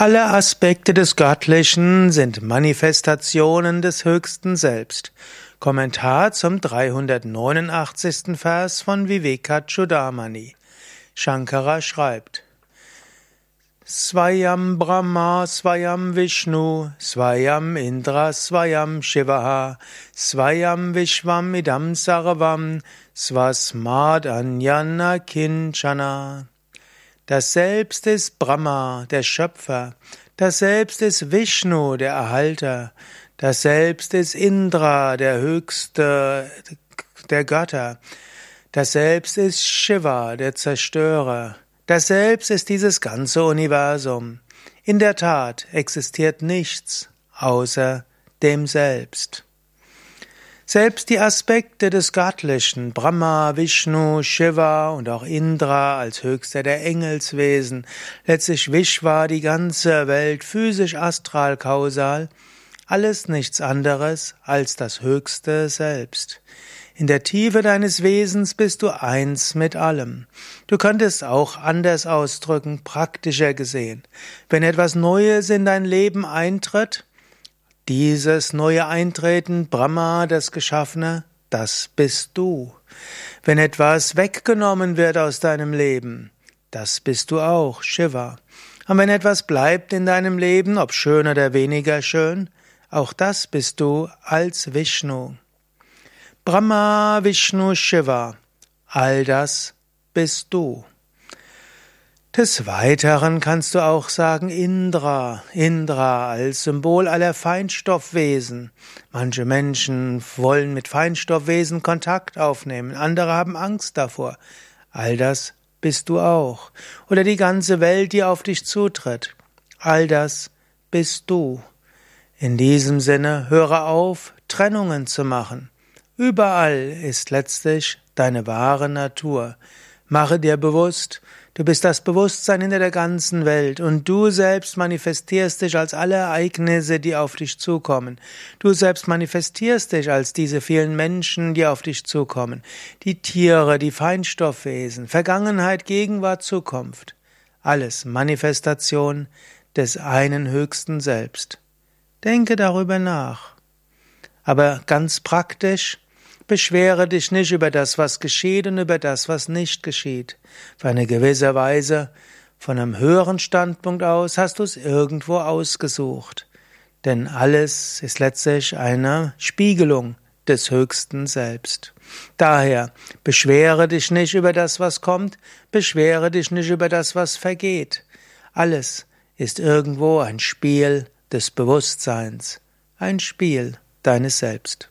Alle Aspekte des Göttlichen sind Manifestationen des höchsten Selbst. Kommentar zum 389. Vers von Vivekachudamani. Shankara schreibt Swayam Brahma, Swayam Vishnu, Swayam Indra, Swayam Shivaha, Swayam Vishwam Idam Sarvam, Swasmad Anyana Kinchana. Das Selbst ist Brahma, der Schöpfer. Das Selbst ist Vishnu, der Erhalter. Das Selbst ist Indra, der Höchste der Götter. Das Selbst ist Shiva, der Zerstörer. Das Selbst ist dieses ganze Universum. In der Tat existiert nichts außer dem Selbst. Selbst die Aspekte des Göttlichen, Brahma, Vishnu, Shiva und auch Indra als höchster der Engelswesen, letztlich Vishwa, die ganze Welt, physisch, astral, kausal, alles nichts anderes als das höchste Selbst. In der Tiefe deines Wesens bist du eins mit allem. Du könntest auch anders ausdrücken, praktischer gesehen. Wenn etwas Neues in dein Leben eintritt, dieses neue Eintreten, Brahma, das Geschaffene, das bist du. Wenn etwas weggenommen wird aus deinem Leben, das bist du auch, Shiva. Und wenn etwas bleibt in deinem Leben, ob schön oder weniger schön, auch das bist du als Vishnu. Brahma, Vishnu, Shiva, all das bist du. Des Weiteren kannst du auch sagen Indra, Indra als Symbol aller Feinstoffwesen. Manche Menschen wollen mit Feinstoffwesen Kontakt aufnehmen, andere haben Angst davor. All das bist du auch. Oder die ganze Welt, die auf dich zutritt. All das bist du. In diesem Sinne höre auf, Trennungen zu machen. Überall ist letztlich deine wahre Natur. Mache dir bewusst, Du bist das Bewusstsein hinter der ganzen Welt und du selbst manifestierst dich als alle Ereignisse, die auf dich zukommen. Du selbst manifestierst dich als diese vielen Menschen, die auf dich zukommen. Die Tiere, die Feinstoffwesen, Vergangenheit, Gegenwart, Zukunft. Alles Manifestation des einen höchsten Selbst. Denke darüber nach. Aber ganz praktisch, Beschwere dich nicht über das, was geschieht und über das, was nicht geschieht. Für eine gewisse Weise, von einem höheren Standpunkt aus, hast du es irgendwo ausgesucht. Denn alles ist letztlich eine Spiegelung des höchsten Selbst. Daher beschwere dich nicht über das, was kommt, beschwere dich nicht über das, was vergeht. Alles ist irgendwo ein Spiel des Bewusstseins, ein Spiel deines Selbst.